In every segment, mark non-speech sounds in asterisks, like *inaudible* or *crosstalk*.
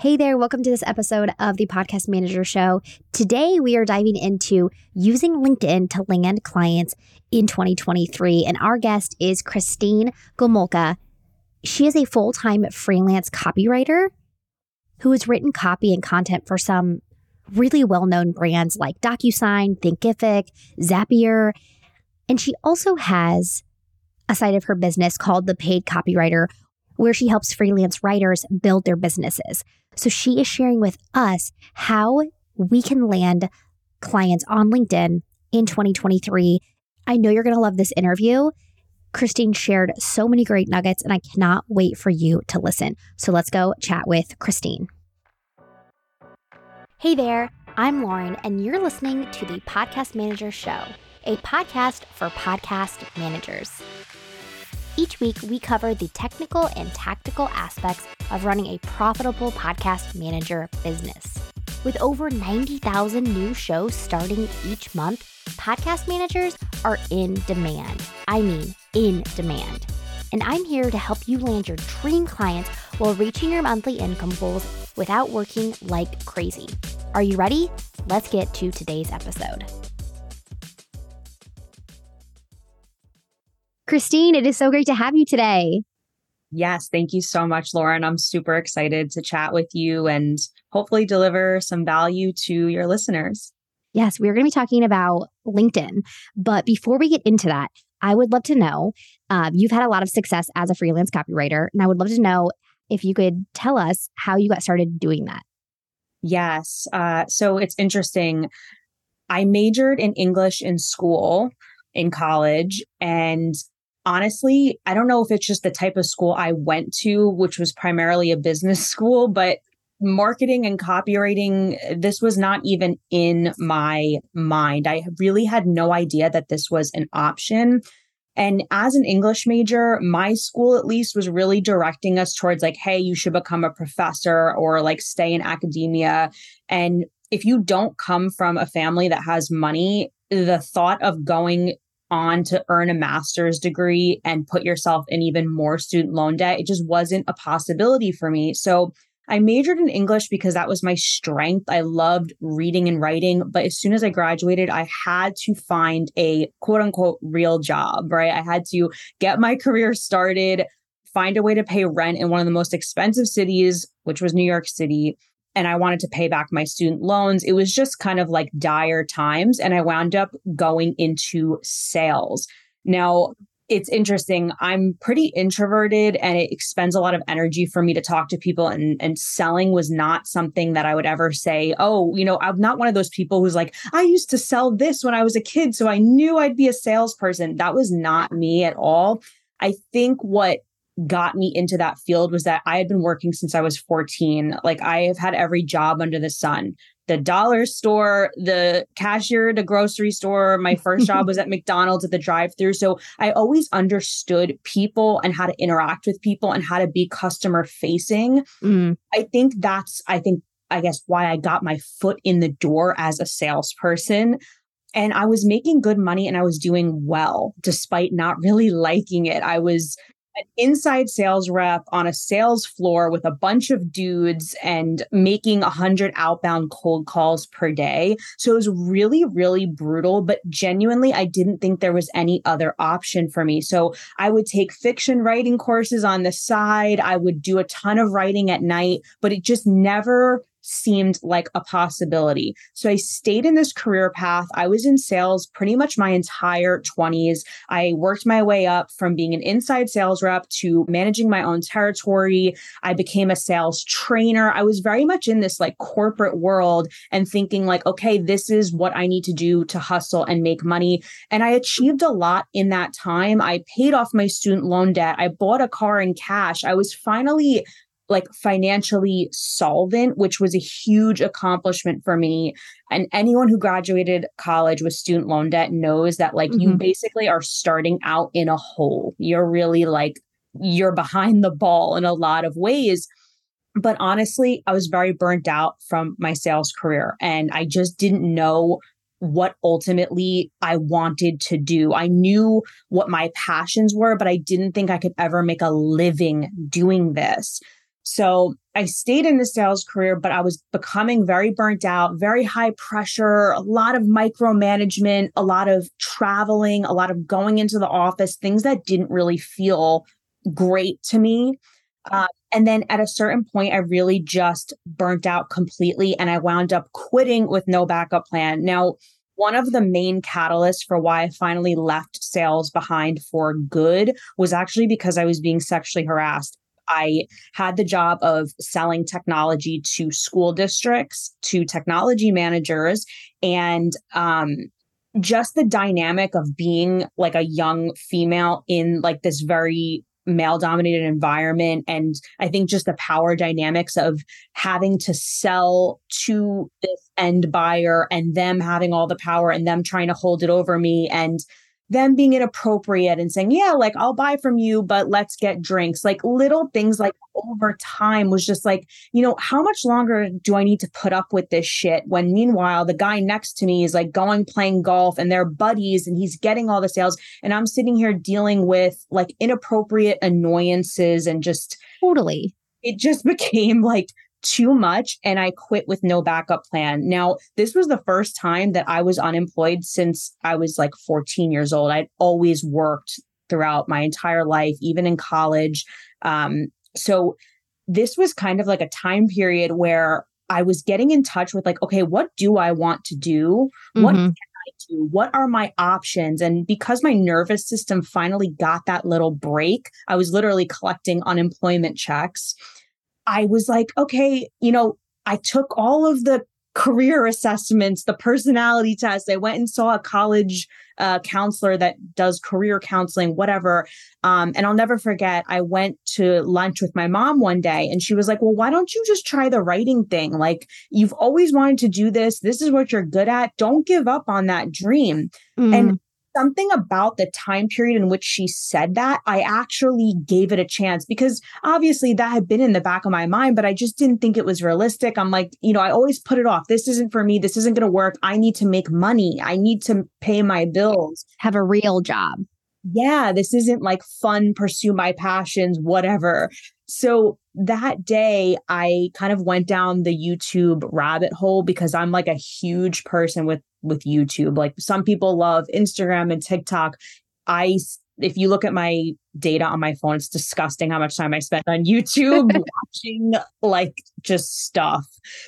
Hey there, welcome to this episode of the Podcast Manager Show. Today, we are diving into using LinkedIn to land clients in 2023. And our guest is Christine Gomolka. She is a full time freelance copywriter who has written copy and content for some really well known brands like DocuSign, Thinkific, Zapier. And she also has a side of her business called The Paid Copywriter, where she helps freelance writers build their businesses. So she is sharing with us how we can land clients on LinkedIn in 2023. I know you're going to love this interview. Christine shared so many great nuggets, and I cannot wait for you to listen. So let's go chat with Christine. Hey there, I'm Lauren, and you're listening to the Podcast Manager Show, a podcast for podcast managers. Each week, we cover the technical and tactical aspects of running a profitable podcast manager business. With over 90,000 new shows starting each month, podcast managers are in demand. I mean, in demand. And I'm here to help you land your dream clients while reaching your monthly income goals without working like crazy. Are you ready? Let's get to today's episode. Christine, it is so great to have you today. Yes, thank you so much, Lauren. I'm super excited to chat with you and hopefully deliver some value to your listeners. Yes, we're going to be talking about LinkedIn. But before we get into that, I would love to know uh, you've had a lot of success as a freelance copywriter, and I would love to know if you could tell us how you got started doing that. Yes. Uh, so it's interesting. I majored in English in school, in college, and honestly, I don't know if it's just the type of school I went to, which was primarily a business *laughs* school, but marketing and copywriting, this was not even in my mind. I really had no idea that this was an option. And as an English major, my school at least was really directing us towards like, hey, you should become a professor or like stay in academia. And if you don't come from a family that has money, the thought of going on to earn a master's degree and put yourself in even more student loan debt. It just wasn't a possibility for me. So I majored in English because that was my strength. I loved reading and writing. But as soon as I graduated, I had to find a quote unquote real job, right? I had to get my career started, find a way to pay rent in one of the most expensive cities, which was New York City, and I wanted to pay back my student loans. It was just kind of like dire times. And I wound up going into sales. Now, it's interesting. I'm pretty introverted and it expends a lot of energy for me to talk to people. And, and selling was not something that I would ever say, oh, you know, I'm not one of those people who's like, I used to sell this when I was a kid. So I knew I'd be a salesperson. That was not me at all. I think what got me into that field was that I had been working since I was 14. Like I have had every job under the sun. The dollar store, the cashier at a grocery store. My first job was at *laughs* McDonald's at the drive-through. So I always understood people and how to interact with people and how to be customer facing. Mm. I think that's I think I guess why I got my foot in the door as a salesperson and I was making good money and I was doing well despite not really *laughs* liking it. I was an inside sales rep on a sales floor with a bunch of dudes and making 100 outbound cold calls per day. So it was really, really brutal, but genuinely, I didn't think there was any other option for me. So I would take fiction writing courses on the side. I would do a ton of writing at night, but it just never seemed like a possibility. So I stayed in this career path. I was in sales pretty much my entire 20s. I worked my way up from being an inside sales rep to managing my own territory. I became a sales trainer. I was very much in this like corporate world and thinking like, okay, this is what I need to do to hustle and make money. And I achieved a lot in that time. I paid off my student loan debt. I bought a car in cash. I was finally like financially solvent, which was a huge accomplishment for me. And anyone who graduated college with student loan debt knows that like mm-hmm. you basically are starting out in a hole. You're really like, you're behind the ball in a lot of ways. But honestly, I was very burnt out from my sales career and I just didn't know what ultimately I wanted to do. I knew what my passions were, but I didn't think I could ever make a living doing this. So I stayed in the sales career, but I was becoming very burnt out, very high pressure, a lot of micromanagement, a lot of traveling, a lot of going into the office, things that didn't really feel great to me. Uh, and then at a certain point, I really just burnt out completely and I wound up quitting with no backup plan. Now, one of the main catalysts for why I finally left sales behind for good was actually because I was being sexually harassed. I had the job of selling technology to school districts, to technology managers, and um, just the dynamic of being like a young female in like this very male dominated environment and i think just the power dynamics of having to sell to this end buyer and them having all the power and them trying to hold it over me and them being inappropriate and saying, yeah, like I'll buy from you, but let's get drinks. Like little things like over time was just like, you know, how much longer do I need to put up with this shit? When meanwhile, the guy next to me is like going playing golf and they're buddies and he's getting all the sales. And I'm sitting here dealing with like inappropriate annoyances and just totally. It just *laughs* became like too much and I quit with no backup plan. Now, this was the first time that I was unemployed since I was like 14 years old. I'd always worked throughout my entire life, even in college. Um, so this was kind of like a time period where I was getting in touch with like, okay, what do I want to do? Mm-hmm. What can I do? What are my options? And because my nervous system finally got that little break, I was literally collecting unemployment checks. I was like, okay, you know, I took all of the career assessments, the personality test. I went and saw a college uh, counselor that does career counseling, whatever. Um, and I'll never forget, I went to lunch with my mom one day and she was like, Well, why don't you just try the writing thing? Like, you've always wanted to do this. This is what you're good at. Don't give up on that dream. Mm. And something about the time period in which she said that, I actually gave it a chance because obviously that had been in the back of my mind, but I just didn't think it was realistic. I'm like, you know, I always put it off. This isn't for me. This isn't going to work. I need to make money. I need to pay my bills, have a real job. Yeah, this isn't like fun, pursue my passions, whatever. So that day, I kind of went down the YouTube rabbit hole because I'm like a huge person with with YouTube. Like some people love Instagram and TikTok. I if you look at my data on my phone, it's disgusting how much time I spend on YouTube *laughs* watching like just stuff.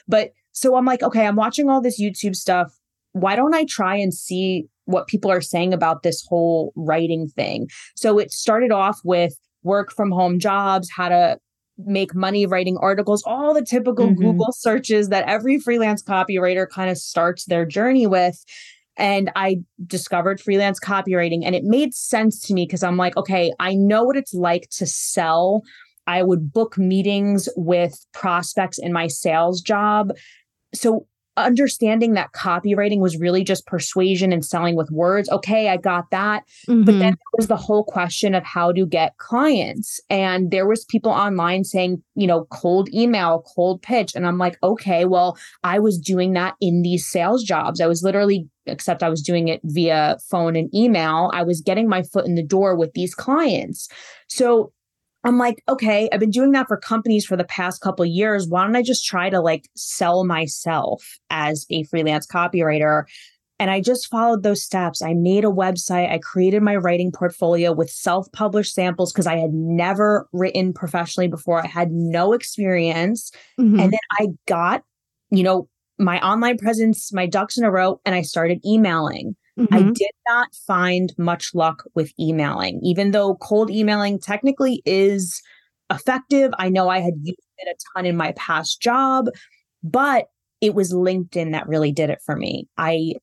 But so I'm like, okay, I'm watching all this YouTube stuff. Why don't I try and see what people are saying about this whole writing thing? So it started off with work from home jobs, how to make money writing articles, all the typical mm-hmm. Google searches that every freelance copywriter kind of starts their journey with. And I discovered freelance copywriting and it made sense to me because I'm like, okay, I know what it's like to sell. I would book meetings with prospects in my sales job. So understanding that copywriting was really just persuasion and selling with words. Okay, I got that. Mm-hmm. But then there was the whole question of how to get clients. And there was people online saying, you know, cold email, cold pitch. And I'm like, okay, well, I was doing that in these sales jobs. I was literally except I was doing it via phone and email. I was getting my foot in the door with these clients. So I'm like, okay, I've been doing that for companies for the past couple years. Why don't I just try to like sell myself as a freelance copywriter? And I just followed those steps. I made a website. I created my writing portfolio with self published samples because I had never written professionally before. I had no experience. Mm-hmm. And then I got, you know, my online presence, my ducks in a row, and I started emailing. Mm-hmm. I did not find much luck with emailing, even though cold emailing technically is effective. I know I had used it a ton in my past job, but it was LinkedIn that really did it for me. I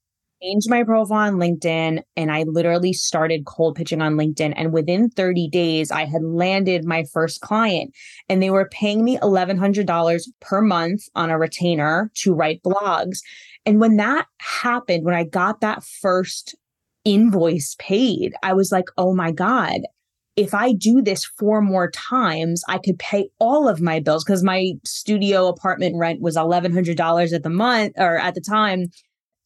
changed my profile on LinkedIn and I literally started cold pitching on LinkedIn. And within 30 days, I had landed my first client and they were paying me $1,100 per month on a retainer to write blogs. And when that happened, when I got that first invoice paid, I was like, oh my God, if I do this four more times, I could pay all of my bills because my studio apartment rent was $1,100 at the month or at the time.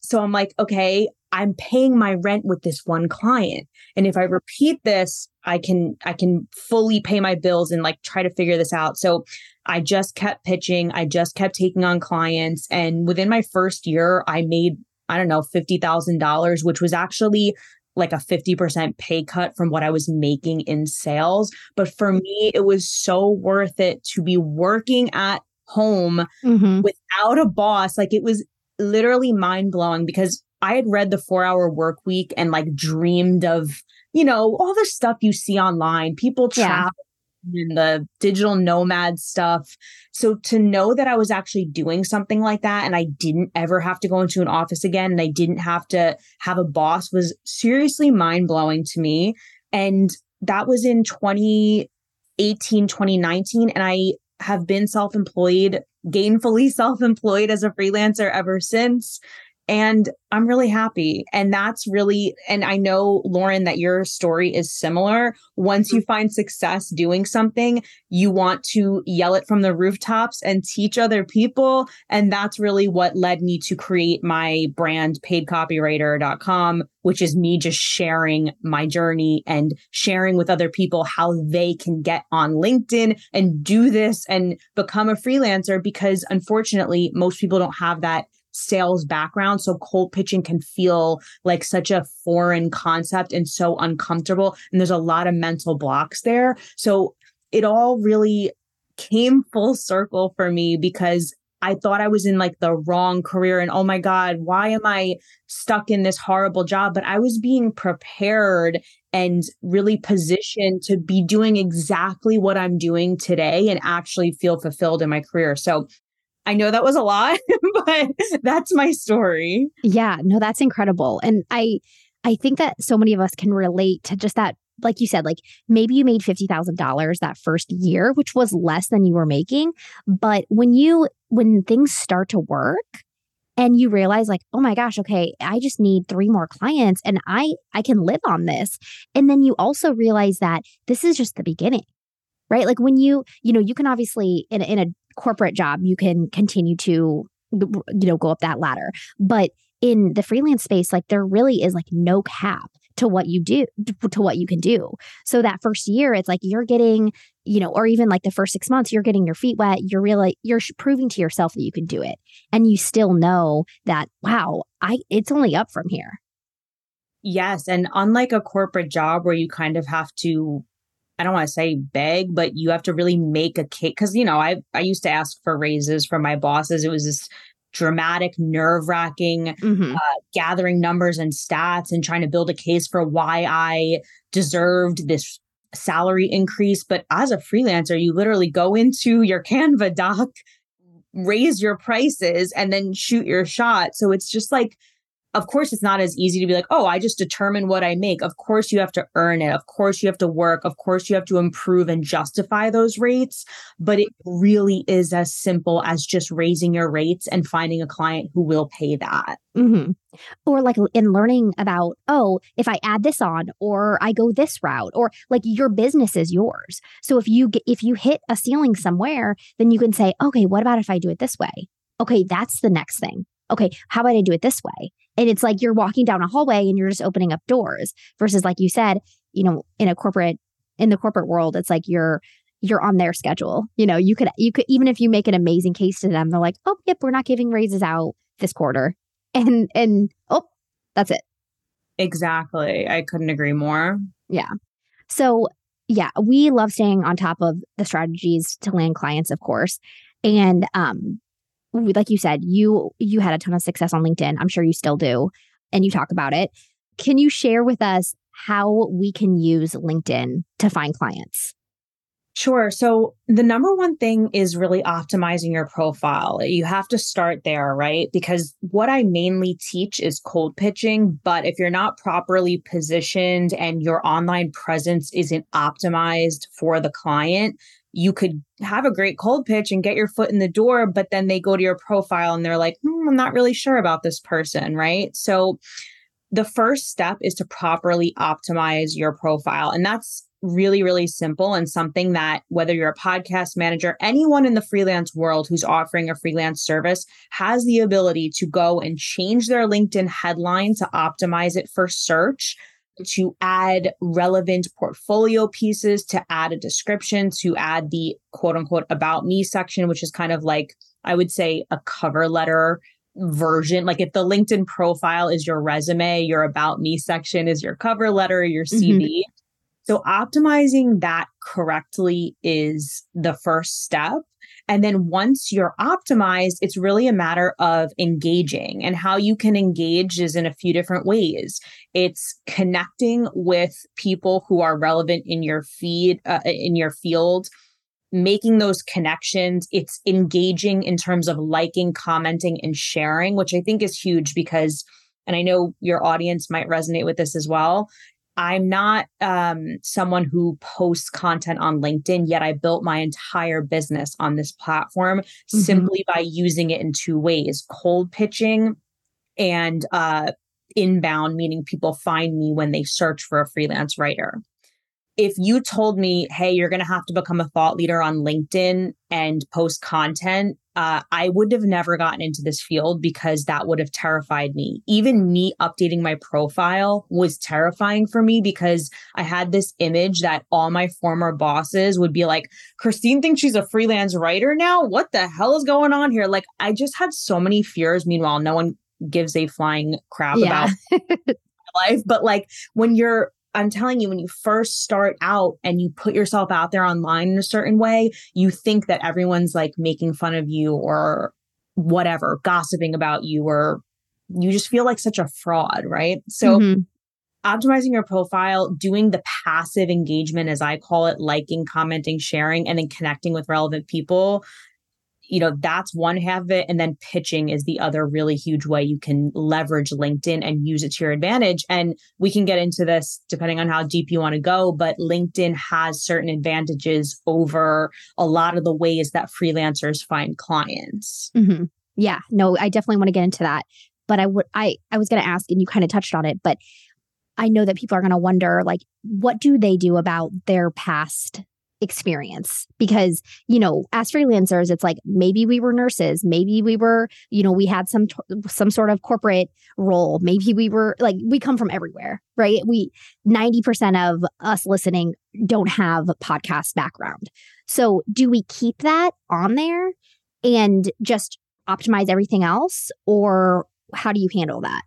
So I'm like, okay, I'm paying my rent with this one client. And if I repeat this, I can I can fully pay my bills and like try to figure this out. So I just kept pitching. I just kept taking on clients. And within my first year, I made, I don't know, $50,000, which was actually like a 50% pay cut from what I was making in sales. But for me, it was so worth it to be working at home mm-hmm. without a boss. Like it was literally mind blowing because I had read the four hour work week and like dreamed of, you know, all the stuff you see online, people travel and the digital nomad stuff. So to know that I was actually doing something like that and I didn't ever have to go into an office again and I didn't have to have a boss was seriously mind blowing to me. And that was in 2018, 2019. And I have been self employed, gainfully *laughs* self employed as a freelancer ever since. And I'm really happy. And that's really, and I know, Lauren, that your story is similar. Once you mm-hmm. find success doing something, you want to yell it from the rooftops and teach other people. And that's really what led me to create my brand, paidcopywriter.com, which is me just sharing my journey and sharing with other people how they can get on LinkedIn and do this and become a freelancer because unfortunately, most people don't have that sales background. So cold pitching can feel like such a foreign concept and so uncomfortable. And there's a lot of mental blocks there. So it all really came *laughs* full circle for me because I thought I was in like the wrong career and oh my God, why am I stuck in this horrible job? But I was being prepared and really positioned to be doing exactly what I'm doing today and actually feel fulfilled in my career. So I know that was a lot, *laughs* but that's my story. Yeah, no, that's incredible. And I I think that so many of us can relate to just that like you said, like maybe you made $50,000 that first year, which was less than you were making, but when you when things start to work and you realize like, "Oh my gosh, okay, I just need 3 more clients and I I can live on this." And then you also realize that this is just the beginning right? Like when you, you know, you can obviously in in a corporate job, you can continue to, you know, go up that ladder. But in the freelance space, like there really is like no cap to what you do to what you can do. So that first year, it's like you're getting, you know, or even like the first six months, you're getting your feet wet. You're really you're proving to yourself that you can do it, and you still know that wow, I it's only up from here. Yes, and unlike a corporate job where you kind of have to I don't want to say beg, but you have to really make a case. Cause, you know, I, I used to ask for raises from my bosses. It was this dramatic, nerve wracking, mm-hmm. uh, gathering numbers and stats and trying to build a case for why I deserved this salary increase. But as a freelancer, you literally go into your Canva doc, raise your prices, and then shoot your shot. So it's just like, of course it's not as easy to be like oh i just determine what i make. Of course you have to earn it. Of course you have to work. Of course you have to improve and justify those rates. But it really is as simple as just raising your rates and finding a client who will pay that. Mm-hmm. or like in learning about oh if i add this on or i go this route or like your business is yours. So if you get if you hit a ceiling somewhere then you can say okay what about if i do it this way? Okay that's the next thing. Okay, how about I do it this way? And it's like you're walking down a hallway and you're just opening up doors versus like you said, you know, in a corporate in the corporate world, it's like you're you're on their schedule. You know, you could you could even if you make an amazing case to them, they're like, "Oh, yep, we're not giving raises out this quarter." *laughs* And and oh, that's it. Exactly. I couldn't agree more. Yeah. So, yeah, we love staying on top of the strategies to land clients, of course. And um like you said, you you had a ton of success on LinkedIn. I'm sure you still do, and you talk about it. Can you share with us how we can use LinkedIn to find clients? Sure. So the number one thing is really optimizing your profile. You have to start there, right? Because what I mainly teach is cold pitching. But if you're not properly positioned and your online presence isn't optimized for the client, you could have a great cold pitch and get your foot in the door, but then they go to your profile and they're like, hmm, I'm not really sure about this person, right? So the first step is to properly optimize your profile. And that's really, really simple and something that whether you're a podcast manager, anyone in the freelance world who's offering a freelance service has the ability to go and change their LinkedIn headline to optimize it for search to add relevant portfolio pieces, to add a description, to add the quote unquote about me section, which is kind of like, I would say, a cover letter version. Like if the LinkedIn profile is your resume, your about me section is your cover letter, your CV. Mm-hmm. So optimizing that correctly is the first step. And then once you're optimized, it's really a matter of engaging. And how you can engage is in a few different ways. It's connecting with people who are relevant in your feed, uh, in your field, making those connections. It's engaging in terms of liking, commenting, and sharing, which I think is huge because, and I know your audience might resonate with this as well. I'm not um, someone who posts content on LinkedIn, yet I built my entire business on this platform mm-hmm. simply by using it in two ways cold pitching and uh, inbound, meaning people find me when they search for a freelance writer if you told me, hey, you're going to have to become a thought leader on LinkedIn and post content, uh, I would have never gotten into this field because that would have terrified me. Even me updating my profile was terrifying for me because I had this image that all my former bosses would be like, Christine thinks she's a freelance writer now. What the hell is going on here? Like, I just had so many fears. Meanwhile, no one gives a flying crap yeah. about *laughs* life. But like, when you're I'm telling you, when you first start out and you put yourself out there online in a certain way, you think that everyone's like making fun of you or whatever, gossiping about you, or you just feel like such a fraud, right? So, mm-hmm. optimizing your profile, doing the passive engagement, as I call it, liking, commenting, sharing, and then connecting with relevant people you know, that's one half of it. And then pitching is the other really huge way you can leverage LinkedIn and use it to your advantage. And we can get into this depending on how deep you want to go, but LinkedIn has certain advantages over a lot of the ways that freelancers find clients. Mm-hmm. Yeah, no, I definitely want to get into that. But I would, I, I was going to ask, and you kind of touched on it, but I know that people are going to wonder, like, what do they do about their past experience because you know as freelancers it's like maybe we were nurses maybe we were you know we had some some sort of corporate role maybe we were like we come from everywhere right? We 90% of us listening don't have podcast background. So do we keep that on there and just optimize everything else or how do you handle that?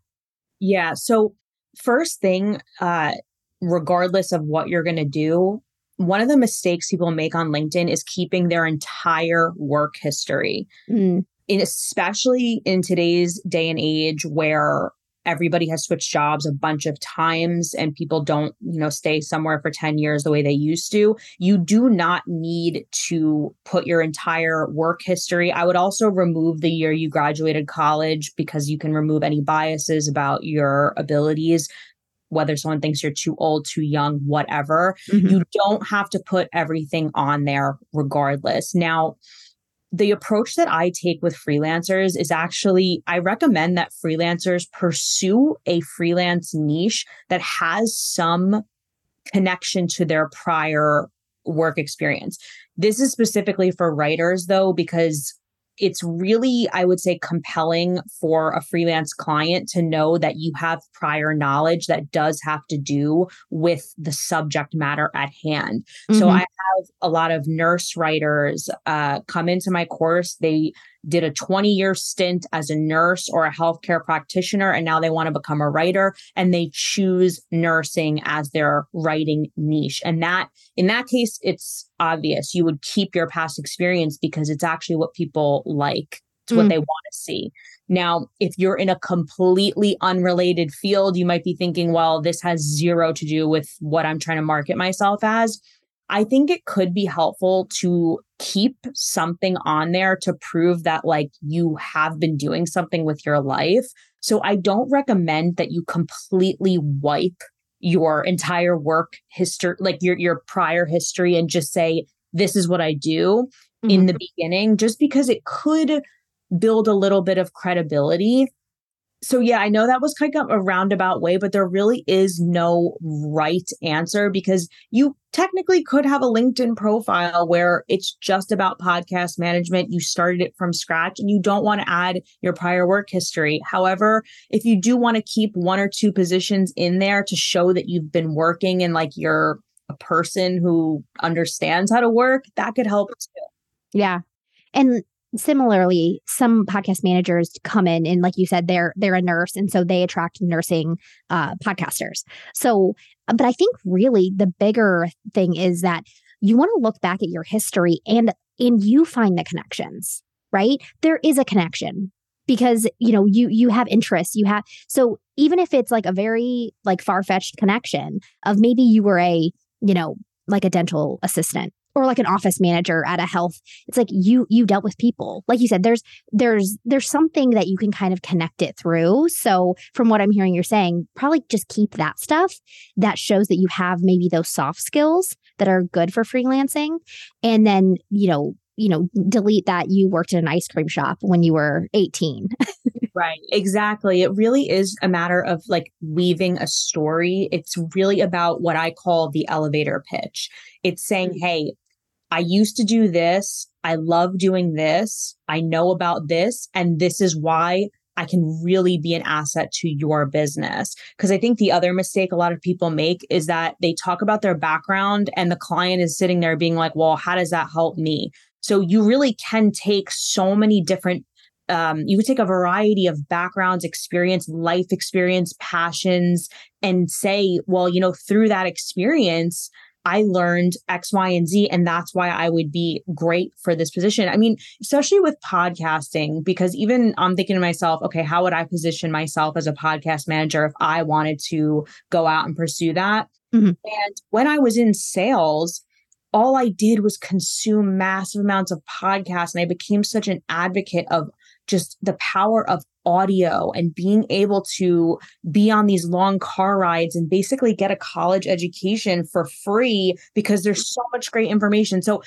Yeah so first thing uh regardless of what you're going to do one of the mistakes people make on LinkedIn is keeping their entire work history. Mm. And especially in today's day and age where everybody has switched jobs a bunch of times and people don't, you know, stay somewhere for 10 years the way they used to. You do not need to put your entire work history. I would also remove the year you graduated college because you can remove any biases about your abilities whether someone thinks you're too old, too young, whatever. Mm-hmm. You don't have to put everything on there regardless. Now, the approach that I take with freelancers is actually, I recommend that freelancers pursue a freelance niche that has some connection to their prior work experience. This is specifically for writers, though, because it's really, I would say, compelling for a freelance client to know that you have prior knowledge that does have to do with the subject matter at hand. Mm-hmm. So I have a lot of nurse writers uh, come into my course. They did a 20 year stint as a nurse or a healthcare practitioner, and now they want to become a writer and they choose nursing as their writing niche. And that, in that case, it's obvious you would keep your past experience because it's actually what people like. It's mm. what they want to see. Now, if you're in a completely unrelated field, you might be thinking, well, this has zero to do with what I'm trying to market myself as. I think it could be helpful to keep something on there to prove that like you have been doing something with your life. So I don't recommend that you completely wipe your entire work history, like your your prior history and just say this is what I do mm-hmm. in the beginning just because it could build a little bit of credibility so yeah, I know that was kind of a roundabout way, but there really is no right answer because you technically could have a LinkedIn profile where it's just about podcast management. You started it from scratch and you don't want to add your prior work history. However, if you do want to keep one or two positions in there to show that you've been working and like you're a person who understands how to work, that could help too. Yeah. And similarly some podcast managers come in and like you said they're they're a nurse and so they attract nursing uh podcasters. So but i think really the bigger thing is that you want to look back at your history and and you find the connections right? There is a connection because you know you you have interests you have so even if it's like a very like far-fetched connection of maybe you were a you know like a dental assistant or like an office manager at a health it's like you you dealt with people. Like you said there's there's there's something that you can kind of connect it through. So from what i'm hearing you're saying probably just keep that stuff that shows that you have maybe those soft skills that are good for freelancing. And then you know you know delete that you worked in an ice cream shop when you were 18 *laughs* right exactly. It really is a matter of like weaving a story. It's really about what i call the elevator pitch. It's saying mm. hey I used to do this. I love doing this. I know about this. And this is why I can really be an asset to your business. Because I think the other mistake a lot of people make is that they talk about their background and the client is sitting there being like, well, how does that help me? So you really can take so many different um, you could take a variety of backgrounds, experience, life experience, passions, and say, well, you know, through that experience, I learned X, Y, and Z, and that's why I would be great for this position. I mean, especially with podcasting, because even I'm thinking to myself, okay, how would I position myself as a podcast manager if I wanted to go out and pursue that? Mm-hmm. And when I was in sales, all I did was consume massive amounts of podcasts, and I became such an advocate of just the power of audio and being able to be on these long car rides and basically get a college education for free because there's so much great information. So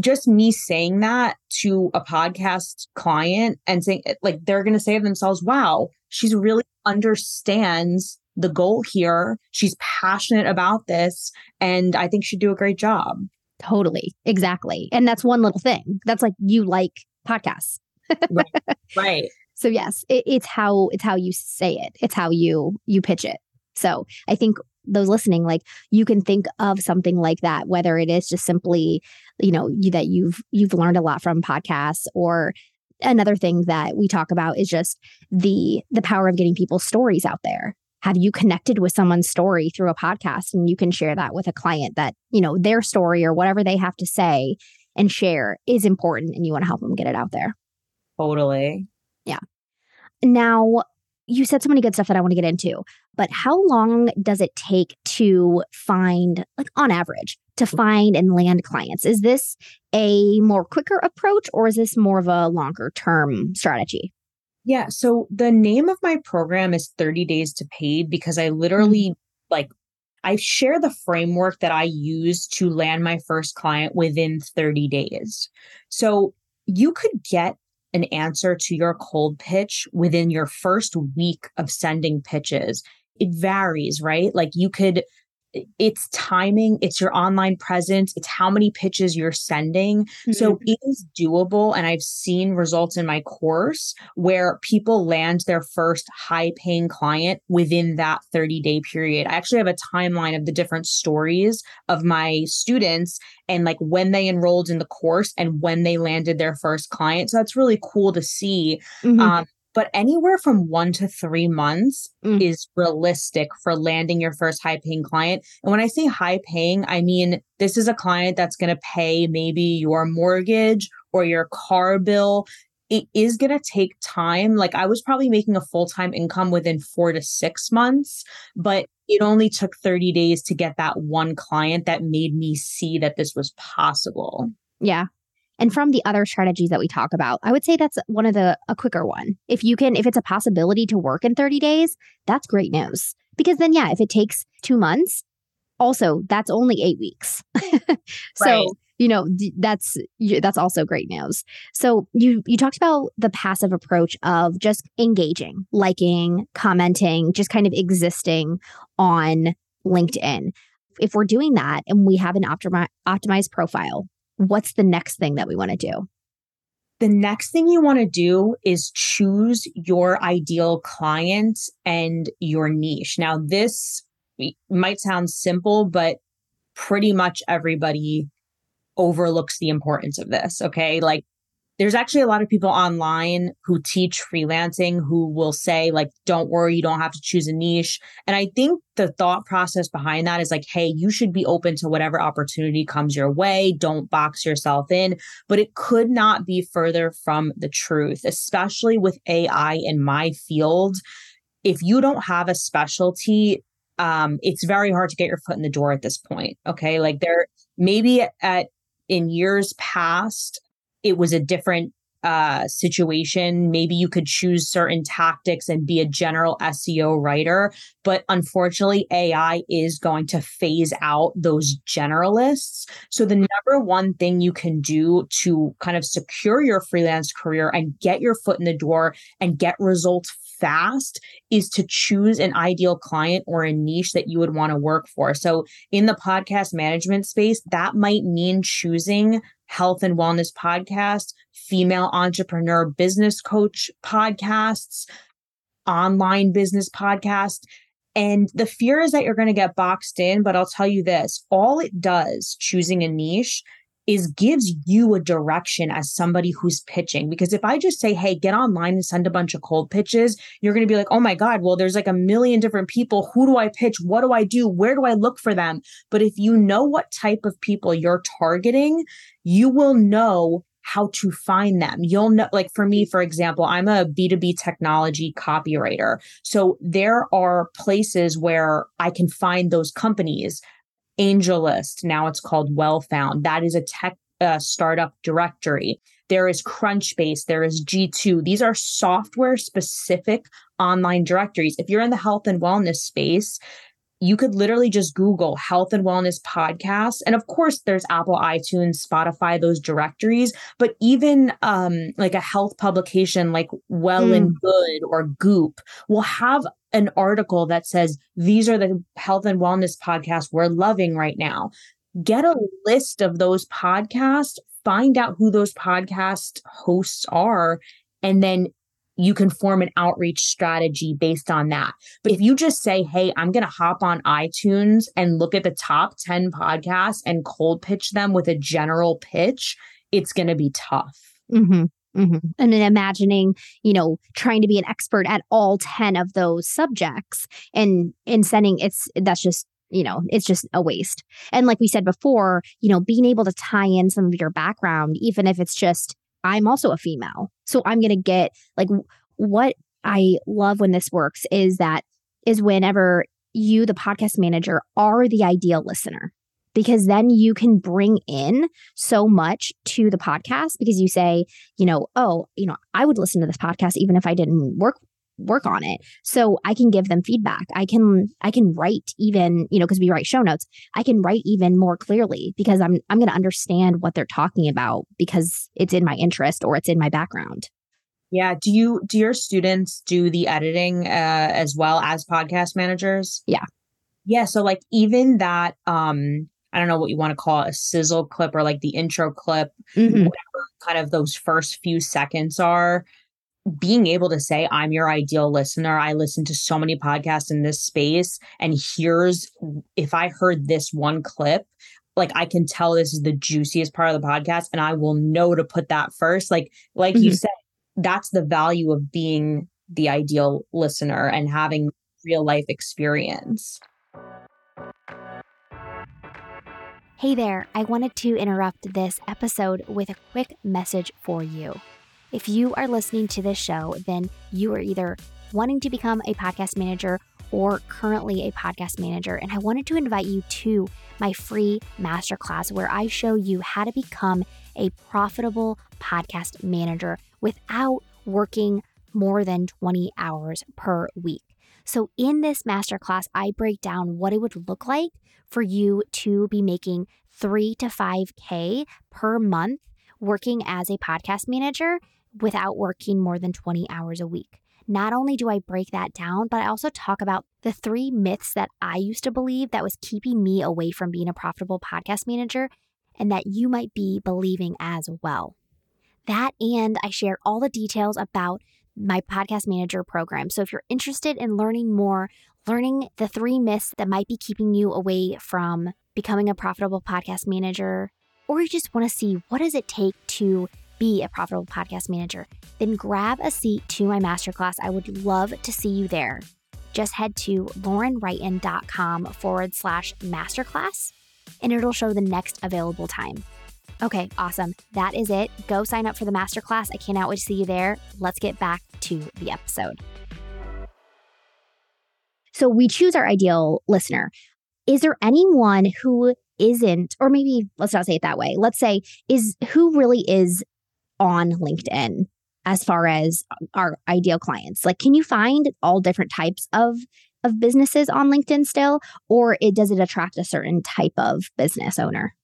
just me saying that to a podcast client and saying like they're going to say to themselves, "Wow, she's really understands the goal here. She's passionate about this and I think she'd do a great job." Totally. Exactly. And that's one little thing. That's like you like podcasts right. *laughs* right. So yes, it, it's how it's how you say it. It's how you you pitch it. So I think those listening, like you can think of something like that, whether it is just simply, you know, you, that you've you've learned a lot from podcasts, or another thing that we talk about is just the the power of getting people's stories out there. Have you connected with someone's story through a podcast, and you can share that with a client that you know their story or whatever they have to say and share is important, and you want to help them get it out there. Totally. Yeah. Now, you said so many good stuff that I want to get into, but how long does it take to find, like on average, to find and land clients? Is this a more quicker approach or is this more of a longer term strategy? Yeah. So the name of my program is 30 Days to Paid because I literally mm-hmm. like I share the framework that I use to land my first client within 30 days. So you could get an answer to your cold pitch within your first week of sending pitches. It varies, right? Like you could it's timing, it's your online presence, it's how many pitches you're sending. Mm-hmm. So it is doable. And I've seen results in my course where people land their first high paying client within that 30 day period. I actually have a timeline of the different stories of my students and like when they enrolled in the course and when they landed their first client. So that's really cool to see. Mm-hmm. Um, but anywhere from one to three months mm. is realistic for landing your first high paying client. And when I say high paying, I mean this is a client that's going to pay maybe your mortgage or your car bill. It is going to take time. Like I was probably making a full time income within four to six months, but it only took 30 days to get that one client that made me see that this was possible. Yeah. And from the other strategies that we talk about, I would say that's one of the a quicker one. If you can if it's a possibility to work in 30 days, that's great news. Because then yeah, if it takes 2 months, also that's only 8 weeks. *laughs* so right. you know, that's that's also great news. So you you talked about the passive approach of just engaging, liking, commenting, just kind of existing on LinkedIn. If we're doing that and we have an optimi- optimized profile, what's the next thing that we want to do? The next thing you want to do is choose your ideal client and your niche. Now, this might sound simple, but pretty much everybody overlooks the importance of this. Okay. Like there's actually a lot of people online who teach freelancing who will say like don't worry you don't have to choose a niche. And i think the thought process behind that is like hey you should be open to whatever opportunity comes your way. Don't box yourself in. But it could not be further from the truth especially with ai in my field. If you don't have a specialty um it's very hard to get your foot in the door at this point okay? Like there maybe at in years past it was a different uh, situation. Maybe you could choose certain tactics and be a general SEO writer. But unfortunately, AI is going to phase out those generalists. So, the number one thing you can do to kind of secure your freelance career and get your foot in the door and get results fast is to choose an ideal client or a niche that you would want to work for. So, in the podcast management space, that might mean choosing health and wellness podcast, female entrepreneur business coach podcasts, online business podcast. And the fear is that you're going to get boxed in. But I'll tell you this all it does, choosing a niche, is gives you a direction as somebody who's pitching. Because if I just say, hey, get online and send a bunch of cold pitches, you're going to be like, oh my God, well, there's like a million different people. Who do I pitch? What do I do? Where do I look for them? But if you know what type of people you're targeting, you will know how to find them. You'll know, like for me, for example, I'm a B2B technology copywriter. So there are places where I can find those companies AngelList. Now it's called WellFound. That is a tech uh, startup directory. There is Crunchbase. There is G2. These are software specific online directories. If you're in the health and wellness space, you could literally just Google health and wellness podcasts. And of course, there's Apple, iTunes, Spotify, those directories, but even um, like a health publication like Well mm. and Good or Goop will have an article that says, these are the health and wellness podcasts we're loving right now. Get a list of those podcasts, find out who those podcast hosts are, and then you can form an outreach strategy based on that. But if you just say, hey, I'm going to hop on iTunes and look at the top 10 podcasts and cold pitch them with a general pitch, it's going to be tough. Mm-hmm. Mm-hmm. And then imagining, you know, trying to be an expert at all 10 of those subjects and in sending it's that's just you know, it's just a waste. And like we said before, you know, being able to tie in some of your background, even if it's just I'm also a female. So I'm going to get like what I love when this works is that is whenever you, the podcast manager, are the ideal listener because then you can bring in so much to the podcast because you say, you know, oh, you know, I would listen to this podcast even if I didn't work work on it. So i can give them feedback. I can i can write even you know because we write show notes. I can write even more clearly because i'm i'm going to understand what they're talking about because it's in my interest or it's in my background. Yeah. Do you do your students do the editing uh, as well as podcast managers? Yeah. Yeah. So like even that um I don't know what you want to call it, a sizzle clip or like the intro clip, mm-hmm. whatever kind of those first few seconds are being able to say i'm your ideal listener i listen to so many podcasts in this space and here's if i heard this one clip like i can tell this is the juiciest part of the podcast and i will know to put that first like like mm-hmm. you said that's the value of being the ideal listener and having real life experience Hey there, I wanted to interrupt this episode with a quick message for you. If you are listening to this show, then you are either wanting to become a podcast manager or currently a podcast manager. And I wanted to invite you to my free masterclass where I show you how to become a profitable podcast manager without working more than 20 hours per week. So, in this masterclass, I break down what it would look like for you to be making three to 5K per month working as a podcast manager without working more than 20 hours a week. Not only do I break that down, but I also talk about the three myths that I used to believe that was keeping me away from being a profitable podcast manager and that you might be believing as well. That and I share all the details about my podcast manager program. So if you're interested in learning more, learning the three myths that might be keeping you away from becoming a profitable podcast manager, or you just want to see what does it take to be a profitable podcast manager, then grab a seat to my masterclass. I would love to see you there. Just head to laurenwrighton.com forward slash masterclass and it'll show the next available time. Okay, awesome. That is it. Go sign up for the masterclass. I cannot wait to see you there. Let's get back to the episode. So we choose our ideal listener. Is there anyone who isn't, or maybe let's not say it that way. Let's say is who really is on LinkedIn as far as our ideal clients? Like, can you find all different types of of businesses on LinkedIn still, or it does it attract a certain type of business owner?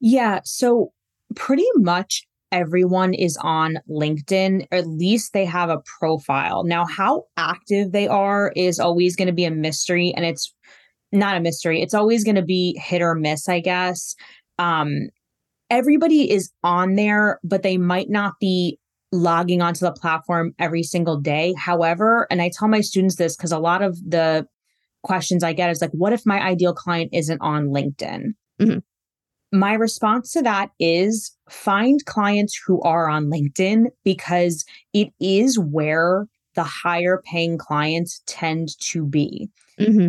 Yeah, so pretty much everyone is on LinkedIn, at least they have a profile. Now, how active they are is always going to be a mystery, and it's not a mystery. It's always going to be hit or miss, I guess. Um, everybody is on there, but they might not be logging onto the platform every single day. However, and I tell my students this because a lot of the questions I get is like, what if my ideal client isn't on LinkedIn? Mm-hmm. My response to that is find clients who are on LinkedIn because it is where the higher paying clients tend to be. Mm-hmm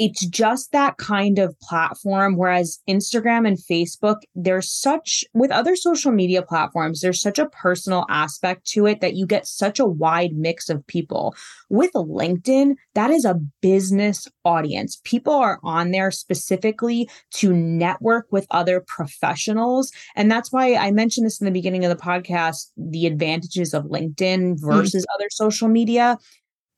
it's just that kind of platform. Whereas Instagram and Facebook, there's such, with other social media platforms, there's such a personal aspect to it that you get such a wide mix of people. With LinkedIn, that is a business audience. People are on there specifically to network with other professionals. And that's why I mentioned this in the beginning of the podcast the advantages of LinkedIn mm. versus mm. other social media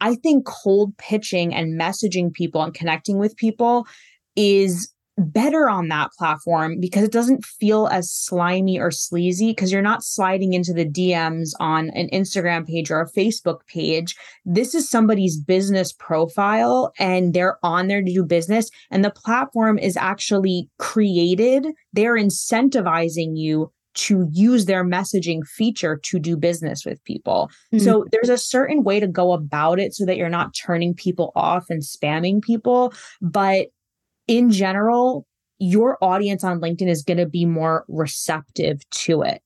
I think cold pitching and messaging people and connecting with people is better on that platform because it doesn't feel as slimy or sleazy because you're not sliding into the DMs on an Instagram page or a Facebook page. This is somebody's business profile and they're on there to do business and the platform is actually created. They're incentivizing you to use their messaging feature to do business with people. Mm-hmm. So there's a certain way to go about it so that you're not turning people off and spamming people. But in general, your audience on LinkedIn is going to be more receptive to it.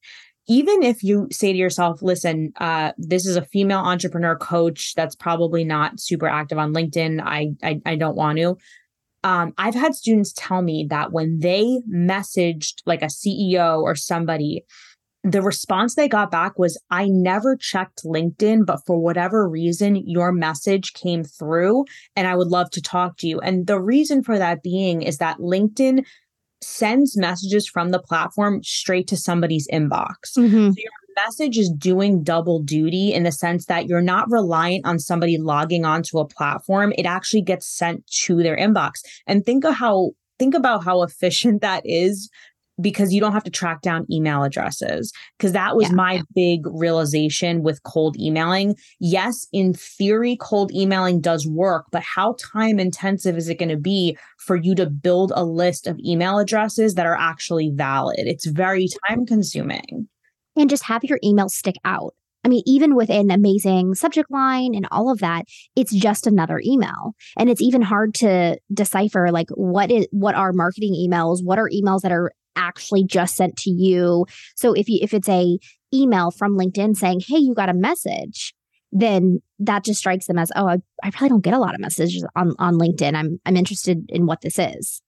Even if you say to yourself, listen, uh, this is a female entrepreneur coach that's probably not super active on LinkedIn. I, I, I don't want to um, I've had students tell me that when they messaged like a CEO or somebody, the response they got back was, I never checked LinkedIn, but for whatever reason, your message came through and I would love to talk to you. And the reason for that being is that LinkedIn sends messages from the platform straight to somebody's inbox. Mm-hmm. So your message is doing double duty in the sense that you're not reliant on somebody logging onto a platform. It actually gets sent to their inbox. And think of how think about how *laughs* efficient that is because you don't have to track down email addresses. Because that was yeah. my big realization with cold emailing. Yes, in theory, cold emailing does work, but how time intensive is it going to be for you to build a list of email addresses that are actually valid? It's very time consuming and just have your email stick out. I mean, even with an amazing subject line and all of that, it's just another email. And it's even hard to decipher like what is what are marketing emails, what are emails that are actually just sent to you. So if you if it's a email from LinkedIn saying, "Hey, you got a message," then that just strikes them as, "Oh, I, I probably don't get a lot of messages on on LinkedIn. I'm I'm interested in what this is."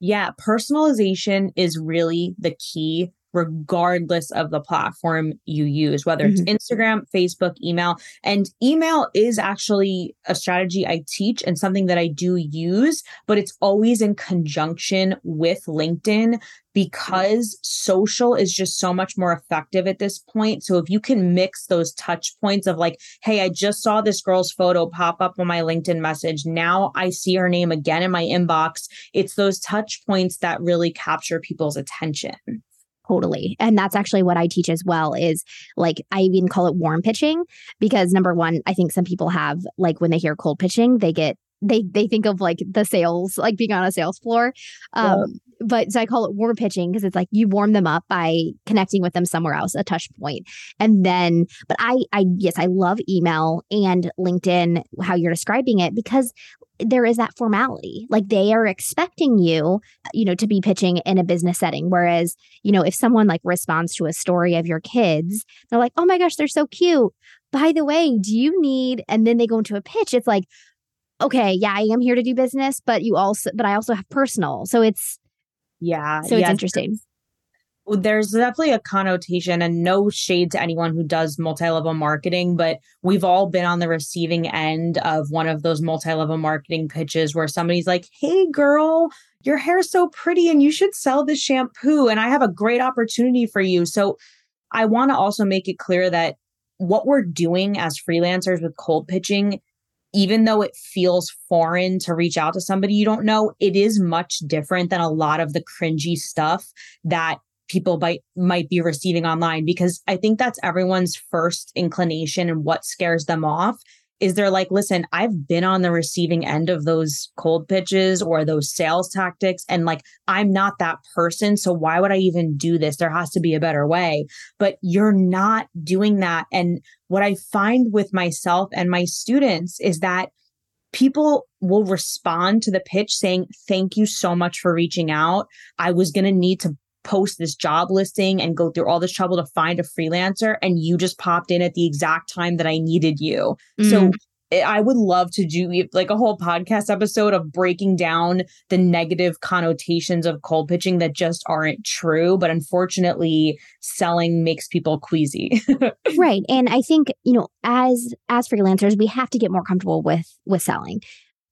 Yeah, personalization is really the key regardless of the platform you use, whether it's mm-hmm. Instagram, Facebook, email. And email is actually a strategy I teach and something that I do use, but it's always in conjunction with LinkedIn because social is just so much more effective at this point. So if you can mix those touch points of like, hey, I just saw this girl's photo pop up on my LinkedIn message. Now I see her name again in my inbox. It's those touch points that really capture people's attention. Totally. And that's actually what I teach as well is like I even call it warm pitching because number one, I think some people have like when they hear cold pitching, they get they they think of like the sales, like being on a sales floor. Um, yeah but so I call it warm pitching because it's like you warm them up by connecting with them somewhere else, a touch point. And then, but I, I, yes, I love email and LinkedIn, how you're describing it, because there is that formality. Like they are expecting you, you know, to be pitching in a business setting. Whereas, you know, if someone like responds to a story of your kids, they're like, oh my gosh, they're so cute. By the way, do you need, and then they go into a pitch, it's like, okay, yeah, I am here to do business, but you also, but I also have personal. So it's, yeah. So it's interesting. There's definitely a connotation and no shade to anyone who does multi level marketing, but we've all been on the receiving end of one of those multi level marketing pitches where somebody's like, Hey, girl, your hair's so pretty and you should sell this shampoo. And I have a great opportunity for you. So I want to also make it clear that what we're doing as freelancers with cold pitching even though it feels foreign to reach out to somebody you don't know, it is much different than a lot of the cringy stuff that people might might be receiving online because I think that's everyone's first inclination and what scares them off is they're like, listen, I've been on the receiving end of those cold pitches or those sales tactics. And like, I'm not that person. So why would I even do this? There has to be a better way. But you're not doing that. And what I find with myself and my students is that people will respond to the pitch saying, Thank you so much for reaching out. I was going to need to post this job listing and go through all this trouble to find a freelancer and you just popped in at the exact time that I needed you. Mm. So I would love to do like a whole podcast episode of breaking down the negative connotations of cold pitching that just aren't true. But unfortunately, selling makes people queasy. *laughs* right. And I think, you know, as as freelancers, we have to get more comfortable with with selling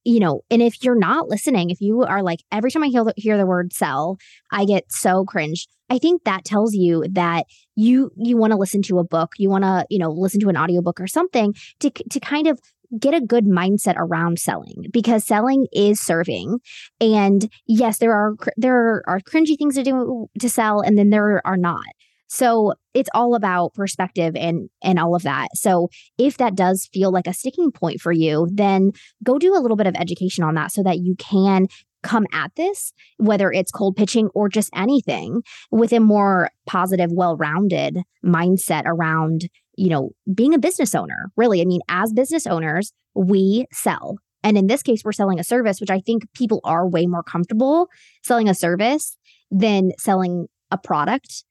you know, and if you're not listening, if you are like, every time I hear the, hear the word sell, I get so cringe. I think that tells you that you you want to listen to a book, you want to, you know, listen to an audiobook or something to to kind of get a good mindset around selling because selling is serving and yes there are there are cringy things to do to sell and then there are not so it's all about perspective and and all of that. So if that does feel like a sticking point for you, then go do a little bit of education on that so that you can come at this, whether it's cold pitching or just anything, with a more positive, well-rounded mindset around, you know, being a business owner. Really, I mean, as business owners, we sell. And in this case, we're selling a service, which I think people are way more comfortable selling a service than selling a product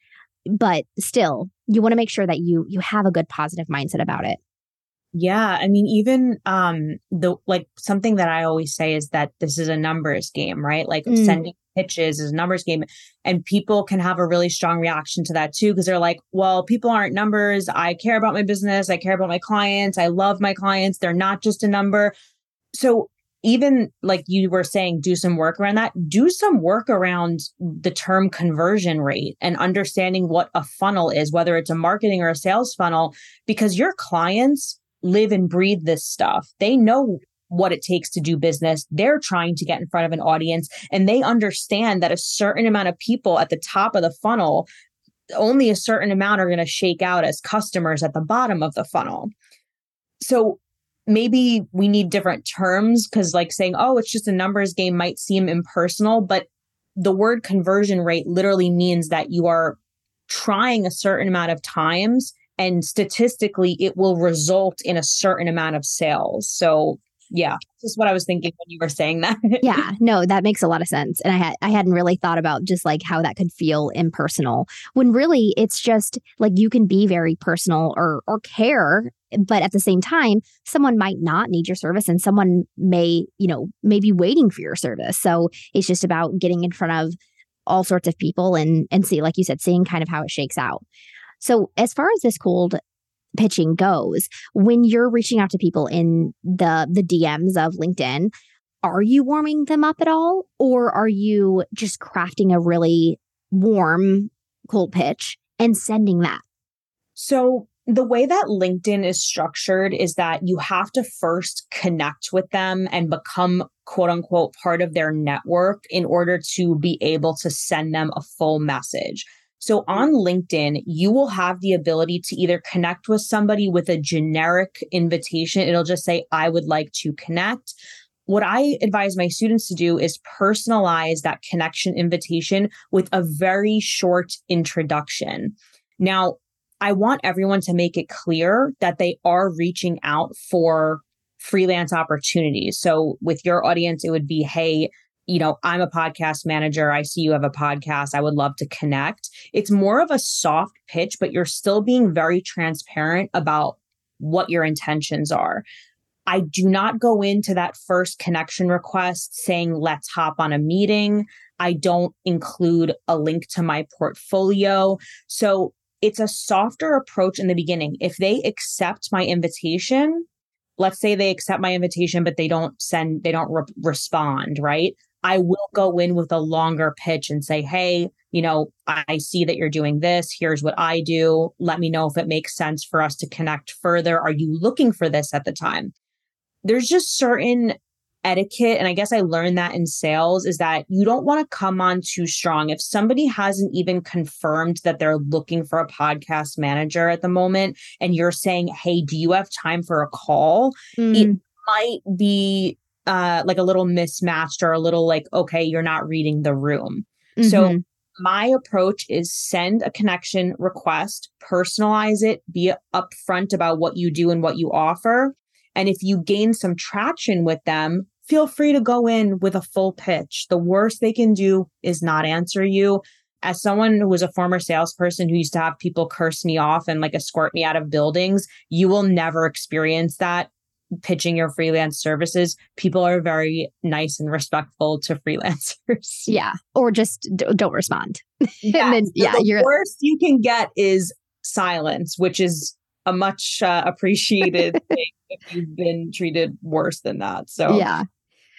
but still you want to make sure that you you have a good positive mindset about it. Yeah i mean even um the like something that i always say is that this is a numbers game right? Like mm. sending pitches is a numbers game and people can have a really strong reaction to that too because they're like well people aren't numbers. I care about my business. I care about my clients. I love my clients. They're not just a number. So even like you were saying, do some work around that. Do some work around the term conversion rate and understanding what a funnel is, whether it's a marketing or a sales funnel, because your clients live and breathe this stuff. They know what it takes to do business. They're trying to get in front of an audience and they understand that a certain amount of people at the top of the funnel, only a certain amount are going to shake out as customers at the bottom of the funnel. So maybe we need different terms because like saying oh it's just a numbers game might seem impersonal but the word conversion rate literally means that you are trying a certain amount of times and statistically it will result in a certain amount of sales. So yeah. Just what i was thinking when you were saying that. *laughs* Yeah. No that makes a lot of sense. And i had i hadn't really thought about just like how that could feel impersonal when really it's just like you can be very personal or or care but at the same time someone might not need your service and someone may you know may be waiting for your service. So it's just about getting in front of all sorts of people and and see like you said seeing kind of how it shakes out. So as far as this cold pitching goes when you're reaching out to people in the the DMs of LinkedIn are you warming them up at all or are you just crafting a really warm cold pitch and sending that? So, the way that LinkedIn is structured is that you have to first connect with them and become quote unquote part of their network in order to be able to send them a full message. So mm-hmm. on LinkedIn, you will have the ability to either connect with somebody with a generic invitation. It'll just say, I would like to connect. What I advise my students to do is personalize that connection invitation with a very short introduction. Now, I want everyone to make it clear that they are reaching out for freelance opportunities. So with your audience, it would be, hey, you know, I'm a podcast manager. I see you have a podcast. I would love to connect. It's more of a soft pitch, but you're still being very transparent about what your intentions are. I do not go into that first connection request saying, let's hop on a meeting. I don't include a link to my portfolio. So it's a softer approach in the beginning. If they accept my invitation, let's say they accept my invitation, but they don't send, they don't re- respond, right? I will go in with a longer pitch and say, Hey, you know, I see that you're doing this. Here's what I do. Let me know if it makes sense for us to connect further. Are you looking for this at the time? There's just certain etiquette and i guess i learned that in sales is that you don't want to come on too strong if somebody hasn't even confirmed that they're looking for a podcast manager at the moment and you're saying hey do you have time for a call mm. it might be uh, like a little mismatched or a little like okay you're not reading the room mm-hmm. so my approach is send a connection request personalize it be upfront about what you do and what you offer and if you gain some traction with them, feel free to go in with a full pitch. The worst they can do is not answer you. As someone who was a former salesperson who used to have people curse me off and like escort me out of buildings, you will never experience that pitching your freelance services. People are very nice and respectful to freelancers. *laughs* Yeah. Or just d- don't respond. *laughs* Yeah. then, yeah. The you're... worst you can get is silence, which is a much uh, appreciated *laughs* thing if you've been treated worse than that. So, yeah.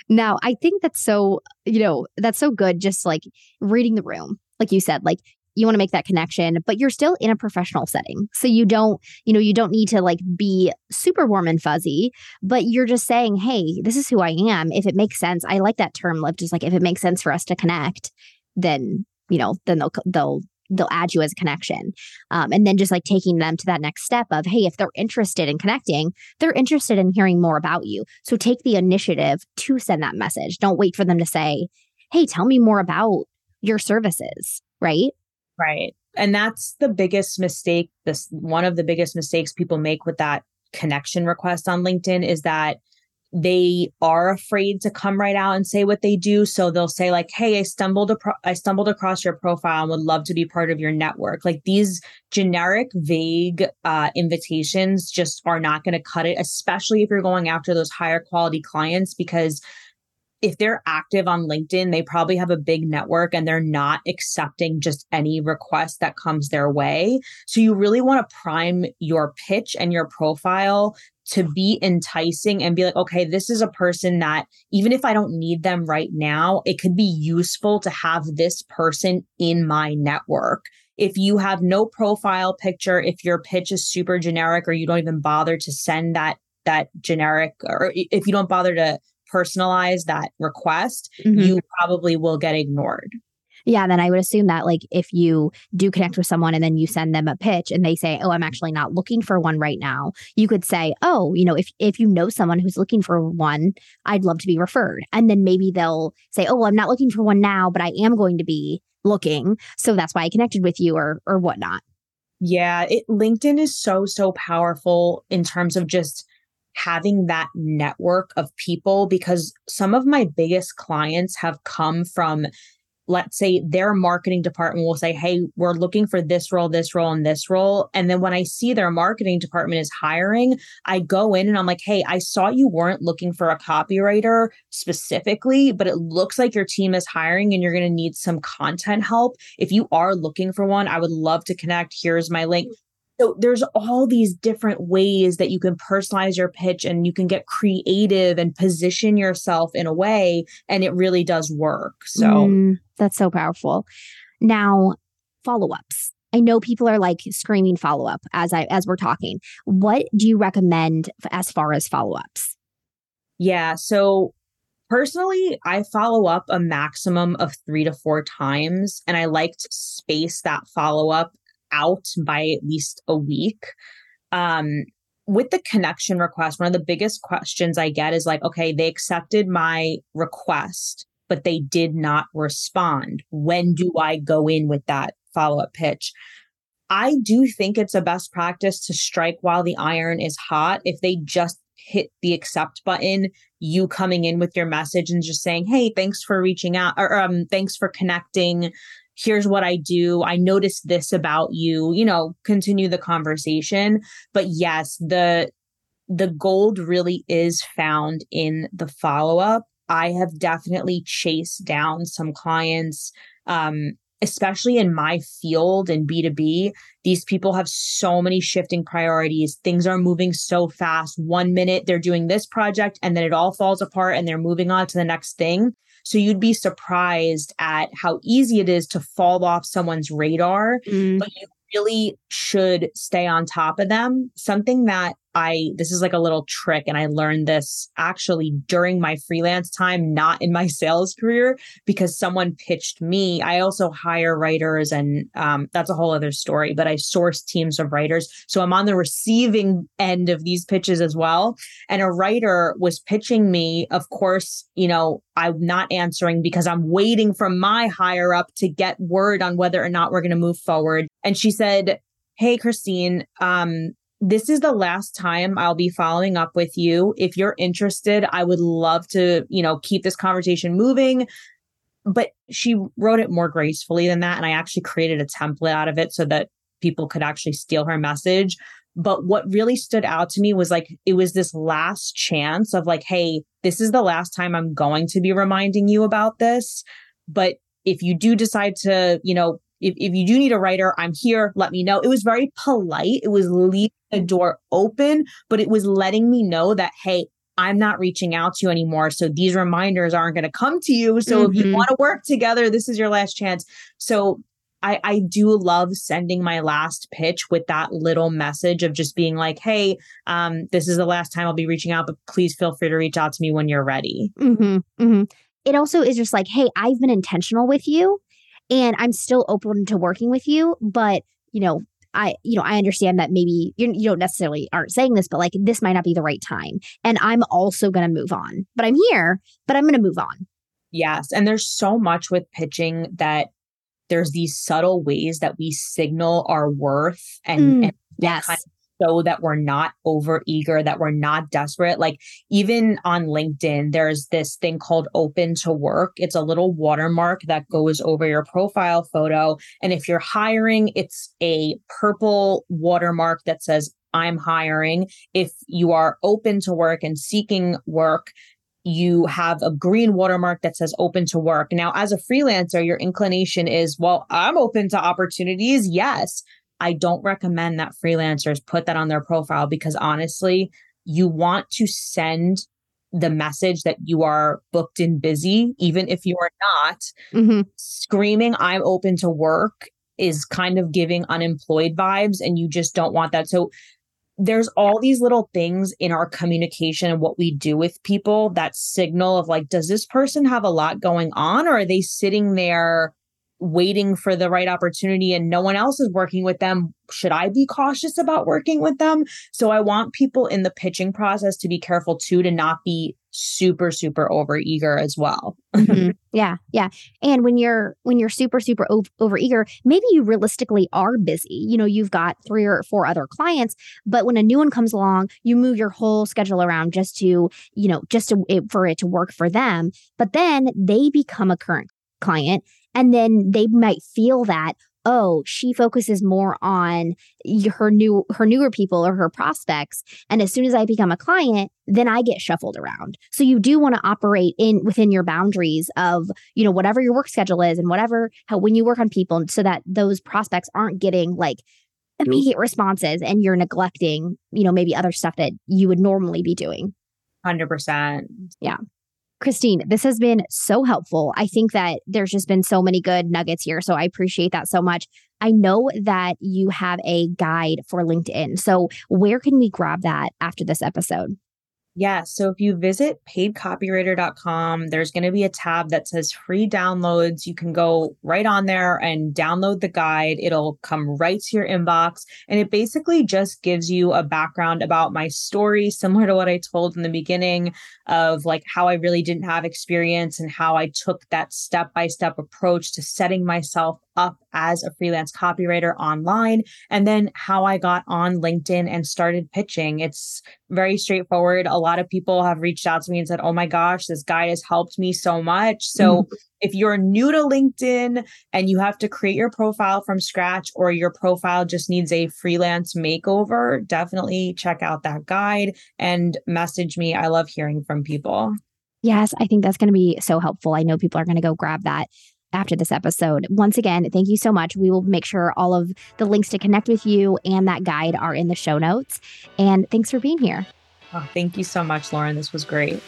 Now, I think that's so, you know, that's so good. Just like reading the room, like you said, like you want to make that connection, but you're still in a professional setting. So you don't, you know, you don't need to like be super warm and fuzzy, but you're just saying, hey, this is who I am. If it makes sense, I like that term, like just like if it makes sense for us to connect, then, you know, then they'll, they'll they'll add you as a connection. Um, and then just like taking them to that next step of, hey, if they're interested in connecting, they're interested in hearing more about you. So take the initiative to send that message. Don't wait for them to say, hey, tell me more about your services, right? Right. And that's the biggest mistake. This one of the biggest mistakes people make with that connection request on LinkedIn is that they are afraid to come right out and say what they do so they'll say like hey i stumbled apro- i stumbled across your profile and would love to be part of your network like these generic vague uh, invitations just are not going to cut it especially if you're going after those higher quality clients because if they're active on LinkedIn, they probably have a big network and they're not accepting just any request that comes their way. So you really want to prime your pitch and your profile to be enticing and be like, okay, this is a person that even if I don't need them right now, it could be useful to have this person in my network. If you have no profile picture, if your pitch is super generic or you don't even bother to send that that generic or if you don't bother to personalize that request, mm-hmm. you probably will get ignored. Yeah, then I would assume that like if you do connect with someone and then you send them a pitch and they say, "Oh, I'm actually not looking for one right now." You could say, "Oh, you know, if if you know someone who's looking for one, I'd love to be referred." And then maybe they'll say, "Oh, well, I'm not looking for one now, but I am going to be looking, so that's why I connected with you or or whatnot." Yeah, it LinkedIn is so so powerful in terms of just having that network of people because some of my biggest clients have come from let's say their marketing department will say, Hey, we're looking for this role, this role, and this role. And then when I see their marketing department is hiring, I go in and I'm like, Hey, I saw you weren't looking for a copywriter specifically, but it looks like your team is hiring and you're going to need some content help. If you are looking for one, I would love to connect. Here's my link. So there's all these different ways that you can personalize your pitch and you can get creative and position yourself in a way and it really does work. So mm, that's so powerful. Now, follow-ups. I know people are like screaming follow-up as I as we're talking. What do you recommend as far as follow-ups? Yeah, so personally, I follow up a maximum of 3 to 4 times and I like to space that follow-up out by at least a week. Um with the connection request, one of the biggest questions I get is like, okay, they accepted my request, but they did not respond. When do I go in with that follow up pitch? I do think it's a best practice to strike while the iron is hot. If they just hit the accept button, you coming in with your message and just saying, Hey, thanks for reaching out or um, thanks for connecting here's what I do. I noticed this about you, you know, continue the conversation. But yes, the the gold really is found in the follow-up. I have definitely chased down some clients um especially in my field in B2B, these people have so many shifting priorities. Things are moving so fast. One minute they're doing this project and then it all falls apart and they're moving on to the next thing. So you'd be surprised at how easy it is to fall off someone's radar, mm. but you really should stay on top of them. Something that I, this is like a little trick, and I learned this actually during my freelance time, not in my *laughs* sales career, because someone pitched me. I also hire writers, and um, that's a whole other story, but I source teams of writers. So I'm on the receiving end of these pitches as well. And a writer was pitching me, of course, you know, I'm not answering because I'm waiting for my higher up to get word on whether or not we're going to move forward. And she said, Hey, Christine, um, this is the last time I'll be following up with you. If you're interested, I would love to, you know, keep this conversation moving. But she wrote it more gracefully than that. And I actually created a template out of it so that people could actually steal her message. But what really stood out to me was like, it was this last chance of like, hey, this is the last time I'm going to be reminding you about this. But if you do decide to, you know, if, if you do need a writer, I'm here. Let me know. It was very polite. It was leaving the door open, but it was letting me know that, hey, I'm not reaching out to you anymore. So these reminders aren't going to come to you. So mm-hmm. if you mm-hmm. want to work together, this is your last chance. So I, I do love sending my last pitch with that little message of just being like, hey, um, this is the last time I'll be reaching out, but please feel free to reach out to me when you're ready. Mm-hmm, mm-hmm. It also is just like, hey, I've been intentional with you and I'm still open to working with you, but you know, I, you know, I understand that maybe you, you don't necessarily aren't saying this, but like this might not be the right time. And I'm also going to move on, but I'm here, but I'm going to move on. Yes. And there's so much with pitching that there's these subtle ways that we signal our worth and, mm, and yes. Kind of so that we're not over eager, that we're not desperate. Like even on LinkedIn, there's this thing called open to work. It's a little watermark that goes over your profile photo. And if you're hiring, it's a purple watermark that says, I'm hiring. If you are open to work and seeking work, you have a green watermark that says open to work. Now, as a freelancer, your inclination is, well, I'm open to opportunities. Yes. I don't recommend that freelancers put that on their profile because honestly, you want to send the message that you are booked and busy, even if you are not. Mm-hmm. Screaming, I'm open to work is kind of giving unemployed vibes, and you just don't want that. So, there's all these little things in our communication and what we do with people that signal of like, does this person have a lot going on, or are they sitting there? Waiting for the right opportunity and no one else is working with them should i be cautious about working with them? So i want people in the pitching process to be careful too to not be super super over eager as well. Mm-hmm. *laughs* yeah yeah. And when you're when you're super super over eager maybe you realistically are busy. You know you've got three or four other clients but when a new one comes along you move your whole schedule around just to you know just to, for it to work for them. But then they become a current client and then they might feel that, oh, she focuses more on her new her newer people or her prospects. And as soon as I become a client, then I get shuffled around. So you do want to operate in within your boundaries of, you know, whatever your work schedule is and whatever how when you work on people so that those prospects aren't getting like immediate responses and you're neglecting, you know, maybe other stuff that you would normally be doing. 100%. Yeah. Christine, this has been so helpful. I think that there's just been so many good nuggets here. So I appreciate that so much. I know that you have a guide for LinkedIn. So where can we grab that after this episode? Yeah. So if you visit paidcopywriter.com, there's going to be a tab that says free downloads. You can go right on there and download the guide. It'll come right to your inbox. And it basically just gives you a background about my story, similar to what I told in the beginning of like how I really didn't have experience and how I took that step by step approach to setting myself up as a freelance copywriter online and then how I got on LinkedIn and started pitching. It's very straightforward. A lot of people have reached out to me and said, Oh my gosh, this guide has helped me so much. So mm-hmm. if you're new to LinkedIn and you have to create your profile from scratch or your profile just needs a freelance makeover, definitely check out that guide and message me. I love hearing from people. Yes, I think that's going to be so helpful. I know people are going to go grab that after this episode. Once again, thank you so much. We will make sure all of the links to connect with you and that guide are in the show notes. And thanks for being here. Oh, thank you so much, Lauren. This was great.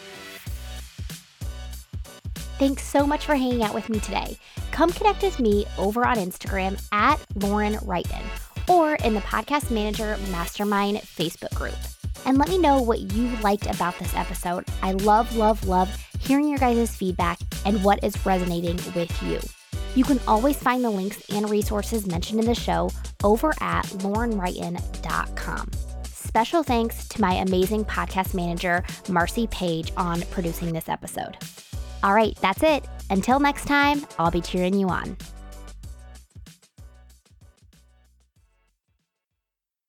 Thanks so much for hanging out with me today. Come connect with me over on Instagram at Lauren Wrighton or in the Podcast Manager Mastermind Facebook group. And let me know what you liked about this episode. I love, love, love hearing your guys' feedback and what is resonating with you. You can always find the links and resources mentioned in the show over at laurenwrighton.com. Special thanks to my amazing podcast manager, Marcy Page, on producing this episode. All right, that's it. Until next time, I'll be cheering you on.